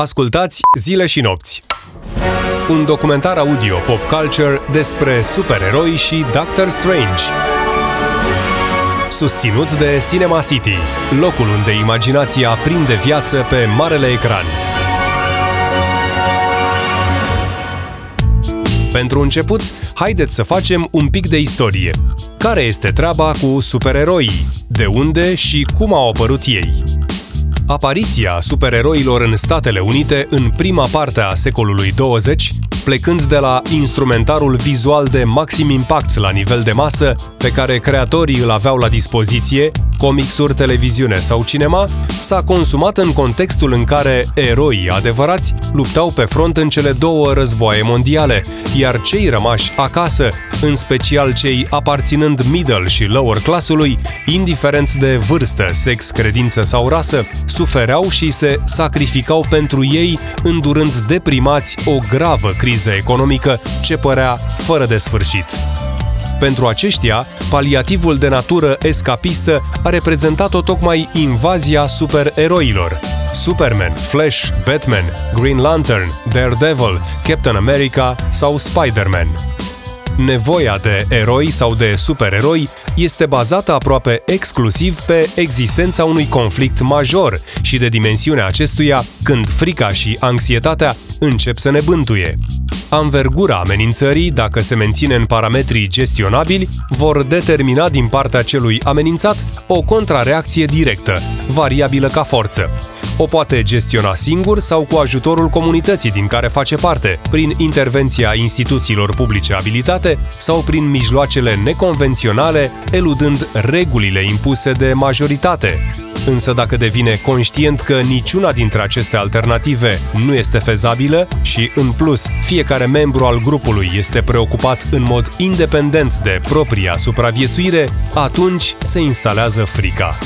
Ascultați Zile și nopți. Un documentar audio pop culture despre supereroi și Doctor Strange. Susținut de Cinema City, locul unde imaginația prinde viață pe marele ecran. Pentru început, haideți să facem un pic de istorie. Care este treaba cu supereroii? De unde și cum au apărut ei? Apariția supereroilor în Statele Unite în prima parte a secolului 20 plecând de la instrumentarul vizual de maxim impact la nivel de masă, pe care creatorii îl aveau la dispoziție, comicsuri, televiziune sau cinema, s-a consumat în contextul în care eroii adevărați luptau pe front în cele două războaie mondiale, iar cei rămași acasă, în special cei aparținând middle și lower clasului, indiferent de vârstă, sex, credință sau rasă, sufereau și se sacrificau pentru ei, îndurând deprimați o gravă criză economică ce părea fără de sfârșit. Pentru aceștia, paliativul de natură escapistă a reprezentat-o tocmai invazia supereroilor. Superman, Flash, Batman, Green Lantern, Daredevil, Captain America sau Spider-Man. Nevoia de eroi sau de supereroi este bazată aproape exclusiv pe existența unui conflict major și de dimensiunea acestuia când frica și anxietatea încep să ne bântuie. Anvergura amenințării, dacă se menține în parametrii gestionabili, vor determina din partea celui amenințat o contrareacție directă, variabilă ca forță. O poate gestiona singur sau cu ajutorul comunității din care face parte, prin intervenția instituțiilor publice abilitate sau prin mijloacele neconvenționale, eludând regulile impuse de majoritate. Însă dacă devine conștient că niciuna dintre aceste alternative nu este fezabilă și, în plus, fiecare membru al grupului este preocupat în mod independent de propria supraviețuire, atunci se instalează frica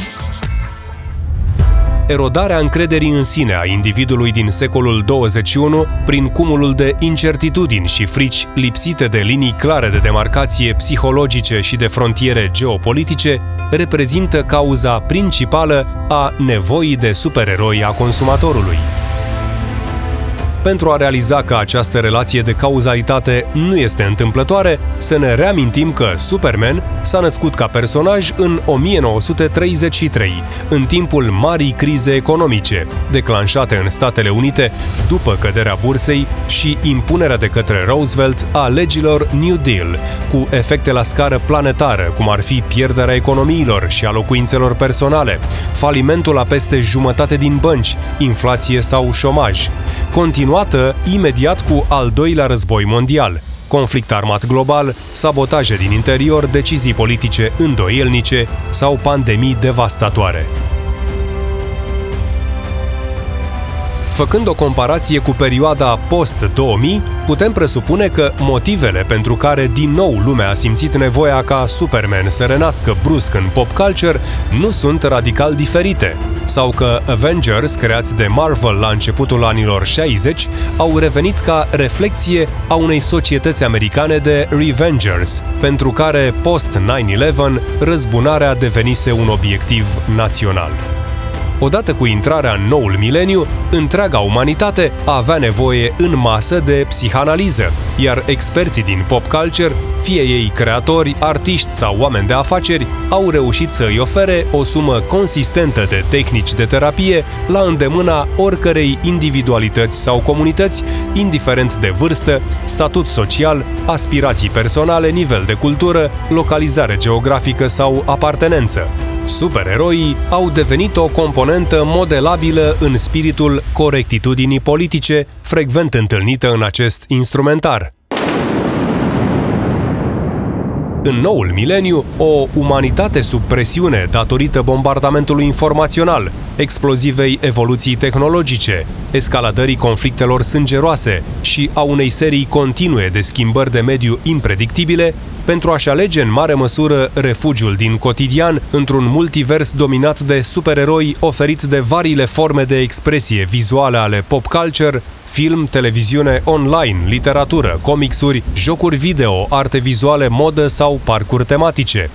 erodarea încrederii în sine a individului din secolul 21 prin cumulul de incertitudini și frici lipsite de linii clare de demarcație psihologice și de frontiere geopolitice, reprezintă cauza principală a nevoii de supereroi a consumatorului. Pentru a realiza că această relație de cauzalitate nu este întâmplătoare, să ne reamintim că Superman s-a născut ca personaj în 1933, în timpul marii crize economice, declanșate în Statele Unite după căderea bursei și impunerea de către Roosevelt a legilor New Deal, cu efecte la scară planetară, cum ar fi pierderea economiilor și a locuințelor personale, falimentul a peste jumătate din bănci, inflație sau șomaj. Continua continuată imediat cu al doilea război mondial, conflict armat global, sabotaje din interior, decizii politice îndoielnice sau pandemii devastatoare. Făcând o comparație cu perioada post-2000, putem presupune că motivele pentru care din nou lumea a simțit nevoia ca Superman să renască brusc în pop culture nu sunt radical diferite, sau că Avengers, creați de Marvel la începutul anilor 60, au revenit ca reflecție a unei societăți americane de Revengers, pentru care post-9-11 răzbunarea devenise un obiectiv național. Odată cu intrarea în noul mileniu, întreaga umanitate avea nevoie în masă de psihanaliză, iar experții din pop culture, fie ei creatori, artiști sau oameni de afaceri, au reușit să îi ofere o sumă consistentă de tehnici de terapie la îndemâna oricărei individualități sau comunități, indiferent de vârstă, statut social, aspirații personale, nivel de cultură, localizare geografică sau apartenență. Supereroii au devenit o componentă modelabilă în spiritul corectitudinii politice, frecvent întâlnită în acest instrumentar. În noul mileniu, o umanitate sub presiune datorită bombardamentului informațional, explozivei evoluții tehnologice, escaladării conflictelor sângeroase și a unei serii continue de schimbări de mediu impredictibile, pentru a-și alege în mare măsură refugiul din cotidian într-un multivers dominat de supereroi oferiți de variile forme de expresie vizuale ale pop culture, film, televiziune online, literatură, comicsuri, jocuri video, arte vizuale, modă sau parcuri tematice.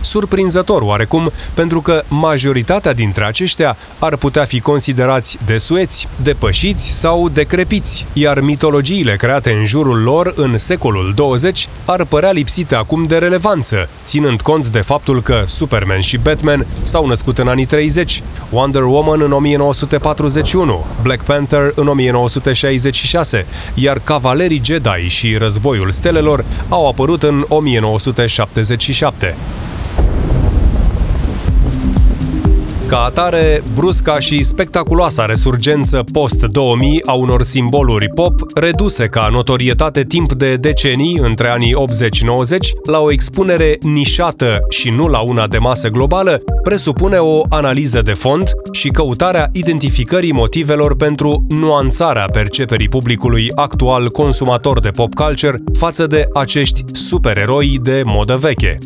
Surprinzător oarecum, pentru că majoritatea dintre aceștia ar putea fi considerați desueți, depășiți sau decrepiți, iar mitologiile create în jurul lor în secolul 20 ar părea lipsite acum de relevanță, ținând cont de faptul că Superman și Batman s-au născut în anii 30, Wonder Woman în 1941, Black Panther în 1966, iar Cavalerii Jedi și Războiul Stelelor au apărut în 1977. Ca atare, brusca și spectaculoasa resurgență post-2000 a unor simboluri pop, reduse ca notorietate timp de decenii între anii 80-90, la o expunere nișată și nu la una de masă globală, presupune o analiză de fond și căutarea identificării motivelor pentru nuanțarea perceperii publicului actual consumator de pop culture față de acești supereroi de modă veche.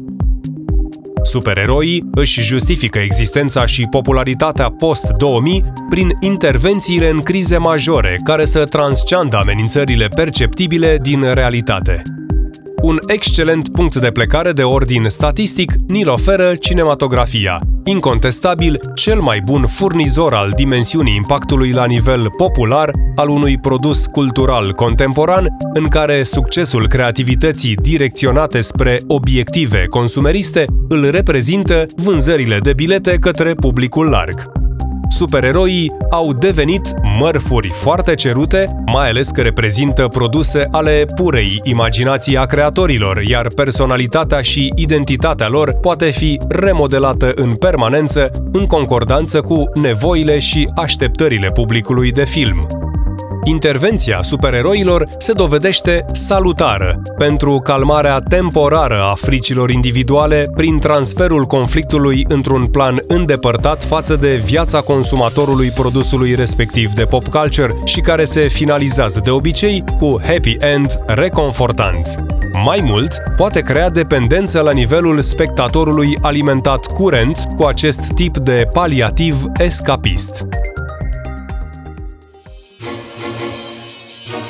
Supereroii își justifică existența și popularitatea post-2000 prin intervențiile în crize majore care să transceandă amenințările perceptibile din realitate. Un excelent punct de plecare de ordin statistic ni-l oferă cinematografia, incontestabil cel mai bun furnizor al dimensiunii impactului la nivel popular al unui produs cultural contemporan, în care succesul creativității direcționate spre obiective consumeriste îl reprezintă vânzările de bilete către publicul larg supereroii au devenit mărfuri foarte cerute, mai ales că reprezintă produse ale purei imaginații a creatorilor, iar personalitatea și identitatea lor poate fi remodelată în permanență în concordanță cu nevoile și așteptările publicului de film intervenția supereroilor se dovedește salutară pentru calmarea temporară a fricilor individuale prin transferul conflictului într-un plan îndepărtat față de viața consumatorului produsului respectiv de pop culture și care se finalizează de obicei cu happy end reconfortant. Mai mult, poate crea dependență la nivelul spectatorului alimentat curent cu acest tip de paliativ escapist.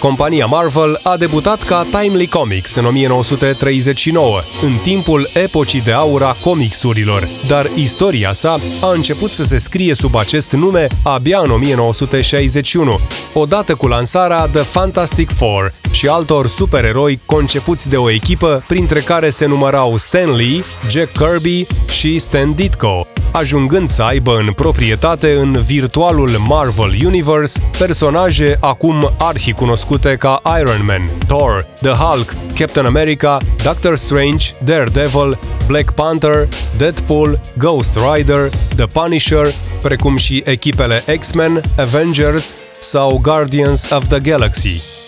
Compania Marvel a debutat ca Timely Comics în 1939, în timpul epocii de aur a comicsurilor, dar istoria sa a început să se scrie sub acest nume abia în 1961, odată cu lansarea The Fantastic Four și altor supereroi concepuți de o echipă, printre care se numărau Stan Lee, Jack Kirby și Stan Ditko, ajungând să aibă în proprietate în virtualul Marvel Universe personaje acum arhi-cunoscute ca Iron Man, Thor, The Hulk, Captain America, Doctor Strange, Daredevil, Black Panther, Deadpool, Ghost Rider, The Punisher, precum și echipele X-Men, Avengers sau Guardians of the Galaxy.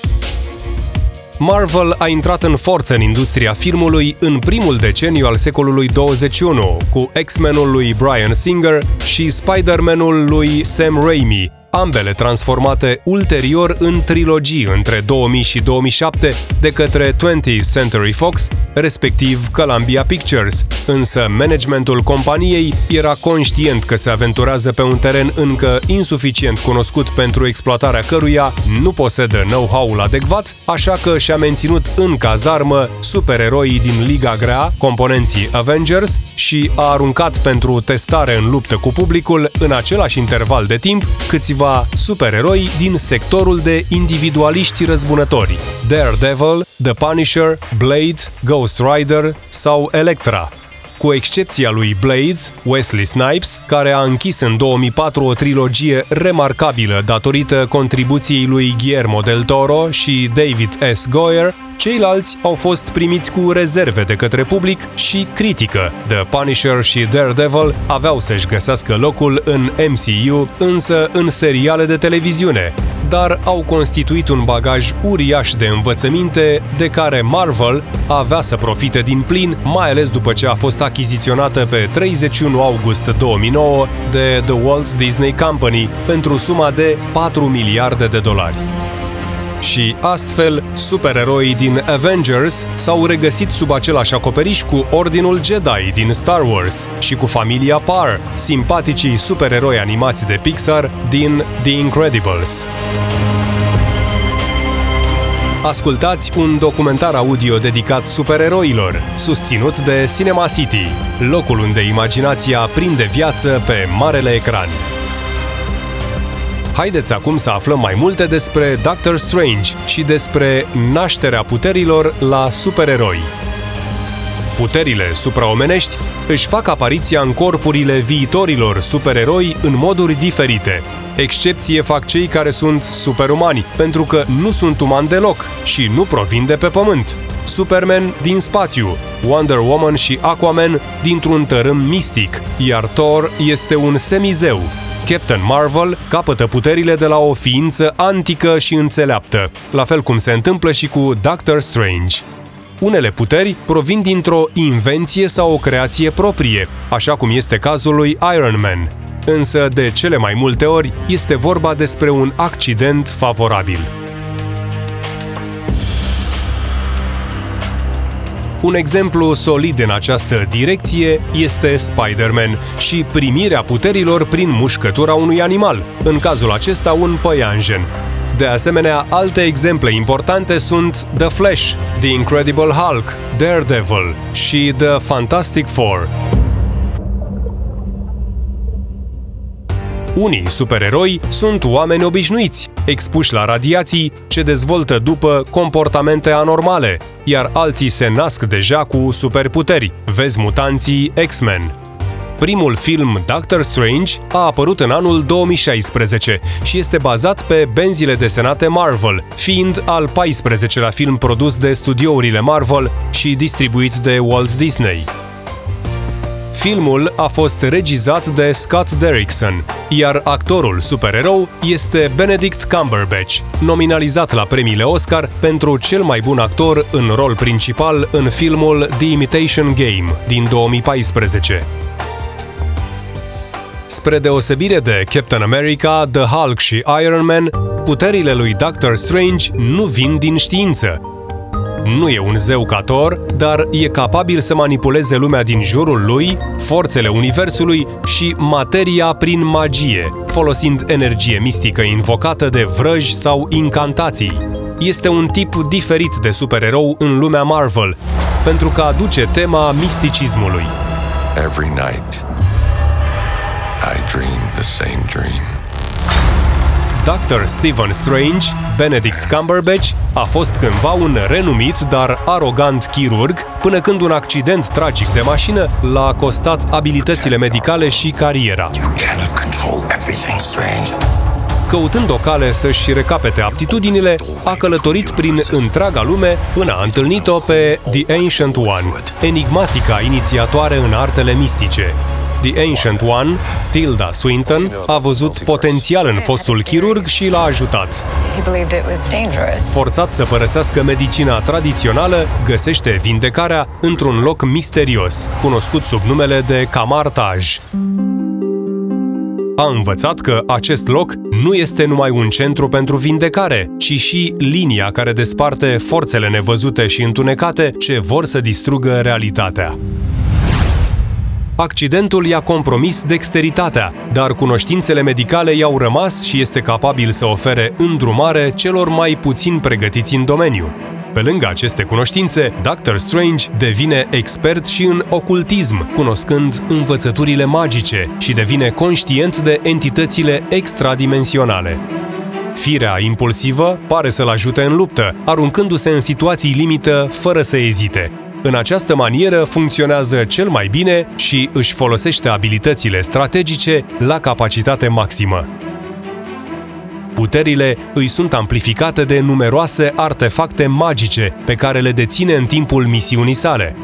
Marvel a intrat în forță în industria filmului în primul deceniu al secolului 21, cu X-Men-ul lui Brian Singer și Spider-Man-ul lui Sam Raimi, ambele transformate ulterior în trilogii între 2000 și 2007 de către 20th Century Fox, respectiv Columbia Pictures, însă managementul companiei era conștient că se aventurează pe un teren încă insuficient cunoscut pentru exploatarea căruia nu posedă know-how-ul adecvat, așa că și-a menținut în cazarmă supereroii din Liga Grea, componenții Avengers, și a aruncat pentru testare în luptă cu publicul în același interval de timp câțiva câțiva supereroi din sectorul de individualiști răzbunători, Daredevil, The Punisher, Blade, Ghost Rider sau Electra, cu excepția lui Blade, Wesley Snipes, care a închis în 2004 o trilogie remarcabilă datorită contribuției lui Guillermo del Toro și David S. Goyer, Ceilalți au fost primiți cu rezerve de către public și critică. The Punisher și Daredevil aveau să-și găsească locul în MCU, însă în seriale de televiziune, dar au constituit un bagaj uriaș de învățăminte de care Marvel avea să profite din plin, mai ales după ce a fost achiziționată pe 31 august 2009 de The Walt Disney Company pentru suma de 4 miliarde de dolari și astfel supereroii din Avengers s-au regăsit sub același acoperiș cu Ordinul Jedi din Star Wars și cu familia Parr, simpaticii supereroi animați de Pixar din The Incredibles. Ascultați un documentar audio dedicat supereroilor, susținut de Cinema City, locul unde imaginația prinde viață pe marele ecran. Haideți acum să aflăm mai multe despre Doctor Strange și despre nașterea puterilor la supereroi. Puterile supraomenești își fac apariția în corpurile viitorilor supereroi în moduri diferite. Excepție fac cei care sunt superumani, pentru că nu sunt umani deloc și nu provin de pe pământ. Superman din spațiu, Wonder Woman și Aquaman dintr-un tărâm mistic, iar Thor este un semizeu. Captain Marvel capătă puterile de la o ființă antică și înțeleaptă, la fel cum se întâmplă și cu Doctor Strange. Unele puteri provin dintr-o invenție sau o creație proprie, așa cum este cazul lui Iron Man. Însă, de cele mai multe ori, este vorba despre un accident favorabil. Un exemplu solid în această direcție este Spider-Man și primirea puterilor prin mușcătura unui animal, în cazul acesta un păianjen. De asemenea, alte exemple importante sunt The Flash, The Incredible Hulk, Daredevil și The Fantastic Four. Unii supereroi sunt oameni obișnuiți, expuși la radiații, ce dezvoltă după comportamente anormale, iar alții se nasc deja cu superputeri. Vezi mutanții X-Men. Primul film Doctor Strange a apărut în anul 2016 și este bazat pe benzile desenate Marvel, fiind al 14-lea film produs de studiourile Marvel și distribuit de Walt Disney. Filmul a fost regizat de Scott Derrickson, iar actorul supererou este Benedict Cumberbatch, nominalizat la premiile Oscar pentru cel mai bun actor în rol principal în filmul The Imitation Game din 2014. Spre deosebire de Captain America, The Hulk și Iron Man, puterile lui Doctor Strange nu vin din știință, nu e un zeu ca Thor, dar e capabil să manipuleze lumea din jurul lui, forțele universului și materia prin magie, folosind energie mistică invocată de vrăji sau incantații. Este un tip diferit de supererou în lumea Marvel, pentru că aduce tema misticismului. Every night, I dream the same dream. Dr. Stephen Strange, Benedict Cumberbatch, a fost cândva un renumit, dar arogant chirurg, până când un accident tragic de mașină l-a costat abilitățile medicale și cariera. Căutând o cale să-și recapete aptitudinile, a călătorit prin întreaga lume până a întâlnit-o pe The Ancient One, enigmatica inițiatoare în artele mistice, The Ancient One, Tilda Swinton, a văzut potențial în fostul chirurg și l-a ajutat. Forțat să părăsească medicina tradițională, găsește vindecarea într-un loc misterios, cunoscut sub numele de Camartaj. A învățat că acest loc nu este numai un centru pentru vindecare, ci și linia care desparte forțele nevăzute și întunecate ce vor să distrugă realitatea. Accidentul i-a compromis dexteritatea, dar cunoștințele medicale i-au rămas și este capabil să ofere îndrumare celor mai puțin pregătiți în domeniu. Pe lângă aceste cunoștințe, Doctor Strange devine expert și în ocultism, cunoscând învățăturile magice și devine conștient de entitățile extradimensionale. Firea impulsivă pare să-l ajute în luptă, aruncându-se în situații limită fără să ezite, în această manieră funcționează cel mai bine și își folosește abilitățile strategice la capacitate maximă. Puterile îi sunt amplificate de numeroase artefacte magice pe care le deține în timpul misiunii sale.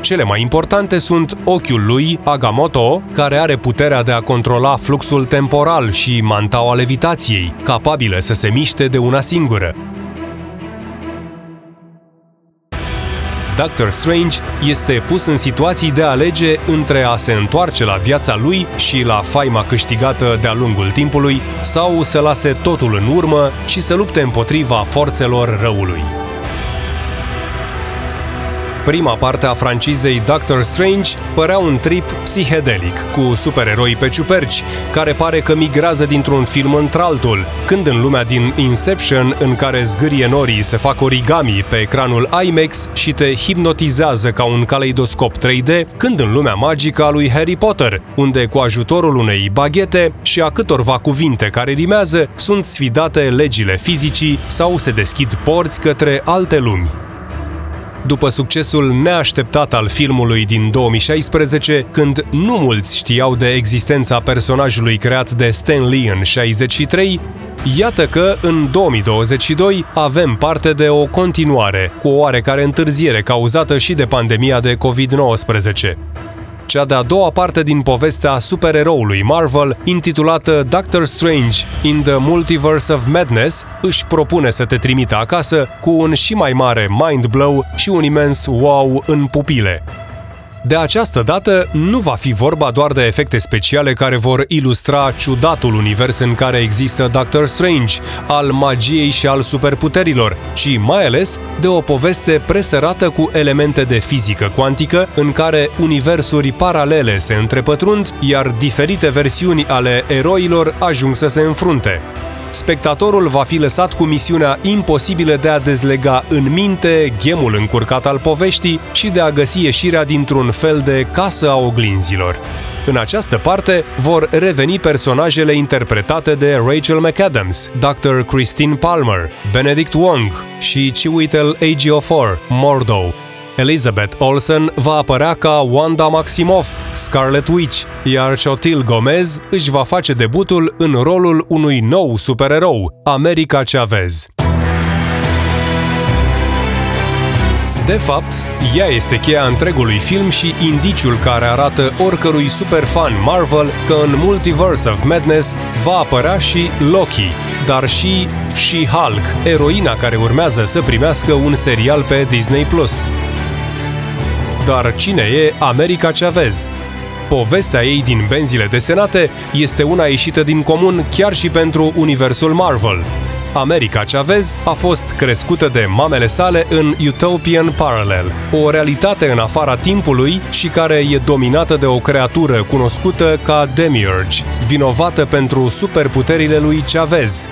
Cele mai importante sunt ochiul lui, Agamotto, care are puterea de a controla fluxul temporal și mantaua levitației, capabilă să se miște de una singură, Doctor Strange este pus în situații de a alege între a se întoarce la viața lui și la faima câștigată de-a lungul timpului sau să lase totul în urmă și să lupte împotriva forțelor răului. Prima parte a francizei Doctor Strange părea un trip psihedelic, cu supereroi pe ciuperci, care pare că migrează dintr-un film într-altul, când în lumea din Inception, în care zgârie norii se fac origami pe ecranul IMAX și te hipnotizează ca un caleidoscop 3D, când în lumea magică a lui Harry Potter, unde cu ajutorul unei baghete și a câtorva cuvinte care rimează, sunt sfidate legile fizicii sau se deschid porți către alte lumi. După succesul neașteptat al filmului din 2016, când nu mulți știau de existența personajului creat de Stan Lee în 63, Iată că, în 2022, avem parte de o continuare, cu o oarecare întârziere cauzată și de pandemia de COVID-19 cea de-a doua parte din povestea supereroului Marvel, intitulată Doctor Strange in the Multiverse of Madness, își propune să te trimită acasă cu un și mai mare mind blow și un imens wow în pupile. De această dată nu va fi vorba doar de efecte speciale care vor ilustra ciudatul univers în care există Doctor Strange, al magiei și al superputerilor, ci mai ales de o poveste presărată cu elemente de fizică cuantică în care universuri paralele se întrepătrund, iar diferite versiuni ale eroilor ajung să se înfrunte spectatorul va fi lăsat cu misiunea imposibilă de a dezlega în minte ghemul încurcat al poveștii și de a găsi ieșirea dintr-un fel de casă a oglinzilor. În această parte vor reveni personajele interpretate de Rachel McAdams, Dr. Christine Palmer, Benedict Wong și Chiwetel Ejiofor, Mordo, Elizabeth Olsen va apărea ca Wanda Maximoff, Scarlet Witch, iar Chotil Gomez își va face debutul în rolul unui nou supererou, America Chavez. De fapt, ea este cheia întregului film și indiciul care arată oricărui superfan Marvel că în Multiverse of Madness va apărea și Loki, dar și She-Hulk, eroina care urmează să primească un serial pe Disney+. Dar cine e America Chavez? Povestea ei din benzile desenate este una ieșită din comun chiar și pentru universul Marvel. America Chavez a fost crescută de mamele sale în Utopian Parallel, o realitate în afara timpului și care e dominată de o creatură cunoscută ca Demiurge, vinovată pentru superputerile lui Chavez,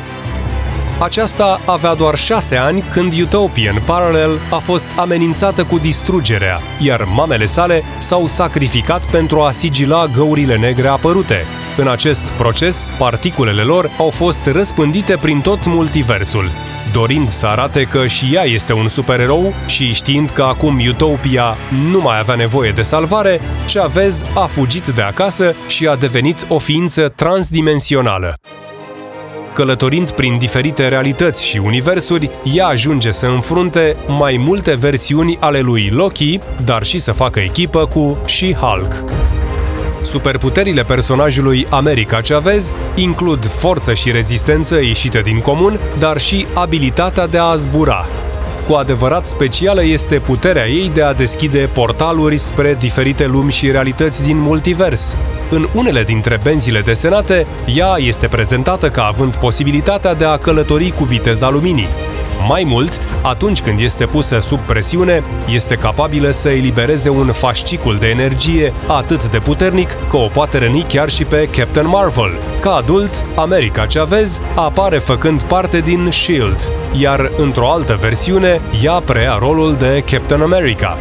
aceasta avea doar șase ani când Utopian Parallel a fost amenințată cu distrugerea, iar mamele sale s-au sacrificat pentru a sigila găurile negre apărute. În acest proces, particulele lor au fost răspândite prin tot multiversul, dorind să arate că și ea este un supererou și știind că acum Utopia nu mai avea nevoie de salvare, Chavez a fugit de acasă și a devenit o ființă transdimensională. Călătorind prin diferite realități și universuri, ea ajunge să înfrunte mai multe versiuni ale lui Loki, dar și să facă echipă cu She-Hulk. Superputerile personajului America Chavez includ forță și rezistență ieșite din comun, dar și abilitatea de a zbura, cu adevărat specială este puterea ei de a deschide portaluri spre diferite lumi și realități din multivers. În unele dintre benzile desenate, ea este prezentată ca având posibilitatea de a călători cu viteza luminii. Mai mult, atunci când este pusă sub presiune, este capabilă să elibereze un fascicul de energie atât de puternic că o poate răni chiar și pe Captain Marvel. Ca adult, America Chavez apare făcând parte din S.H.I.E.L.D., iar într-o altă versiune, ea preia rolul de Captain America.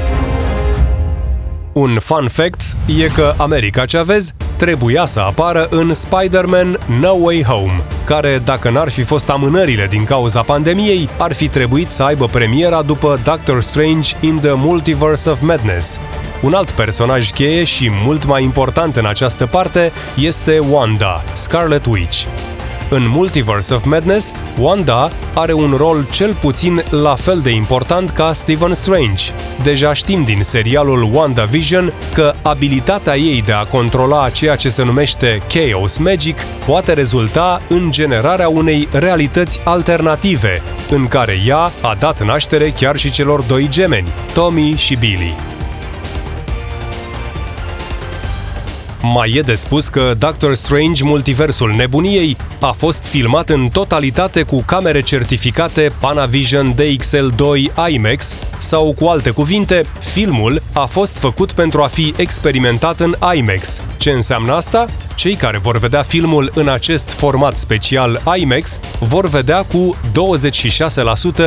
Un fun fact e că America Chavez trebuia să apară în Spider-Man No Way Home, care, dacă n-ar fi fost amânările din cauza pandemiei, ar fi trebuit să aibă premiera după Doctor Strange in the Multiverse of Madness. Un alt personaj cheie și mult mai important în această parte este Wanda, Scarlet Witch. În Multiverse of Madness, Wanda are un rol cel puțin la fel de important ca Stephen Strange. Deja știm din serialul WandaVision că abilitatea ei de a controla ceea ce se numește Chaos Magic poate rezulta în generarea unei realități alternative, în care ea a dat naștere chiar și celor doi gemeni, Tommy și Billy. Mai e de spus că Doctor Strange Multiversul Nebuniei a fost filmat în totalitate cu camere certificate Panavision DXL2 IMAX sau cu alte cuvinte, filmul a fost făcut pentru a fi experimentat în IMAX. Ce înseamnă asta? Cei care vor vedea filmul în acest format special IMAX vor vedea cu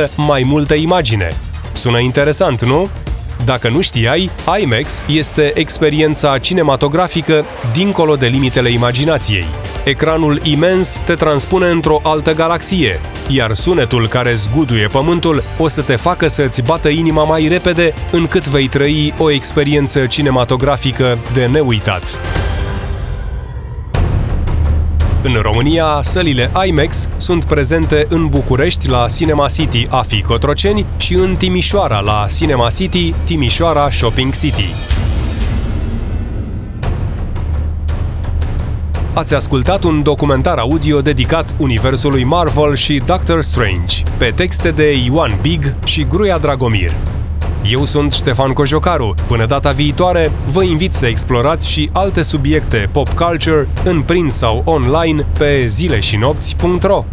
26% mai multă imagine. Sună interesant, nu? Dacă nu știai, IMAX este experiența cinematografică dincolo de limitele imaginației. Ecranul imens te transpune într-o altă galaxie, iar sunetul care zguduie pământul o să te facă să-ți bată inima mai repede încât vei trăi o experiență cinematografică de neuitat. În România, sălile IMAX sunt prezente în București la Cinema City AFI Cotroceni și în Timișoara la Cinema City Timișoara Shopping City. Ați ascultat un documentar audio dedicat universului Marvel și Doctor Strange, pe texte de Ioan Big și Gruia Dragomir. Eu sunt Ștefan Cojocaru. Până data viitoare, vă invit să explorați și alte subiecte pop culture în print sau online pe zileșinopți.ro.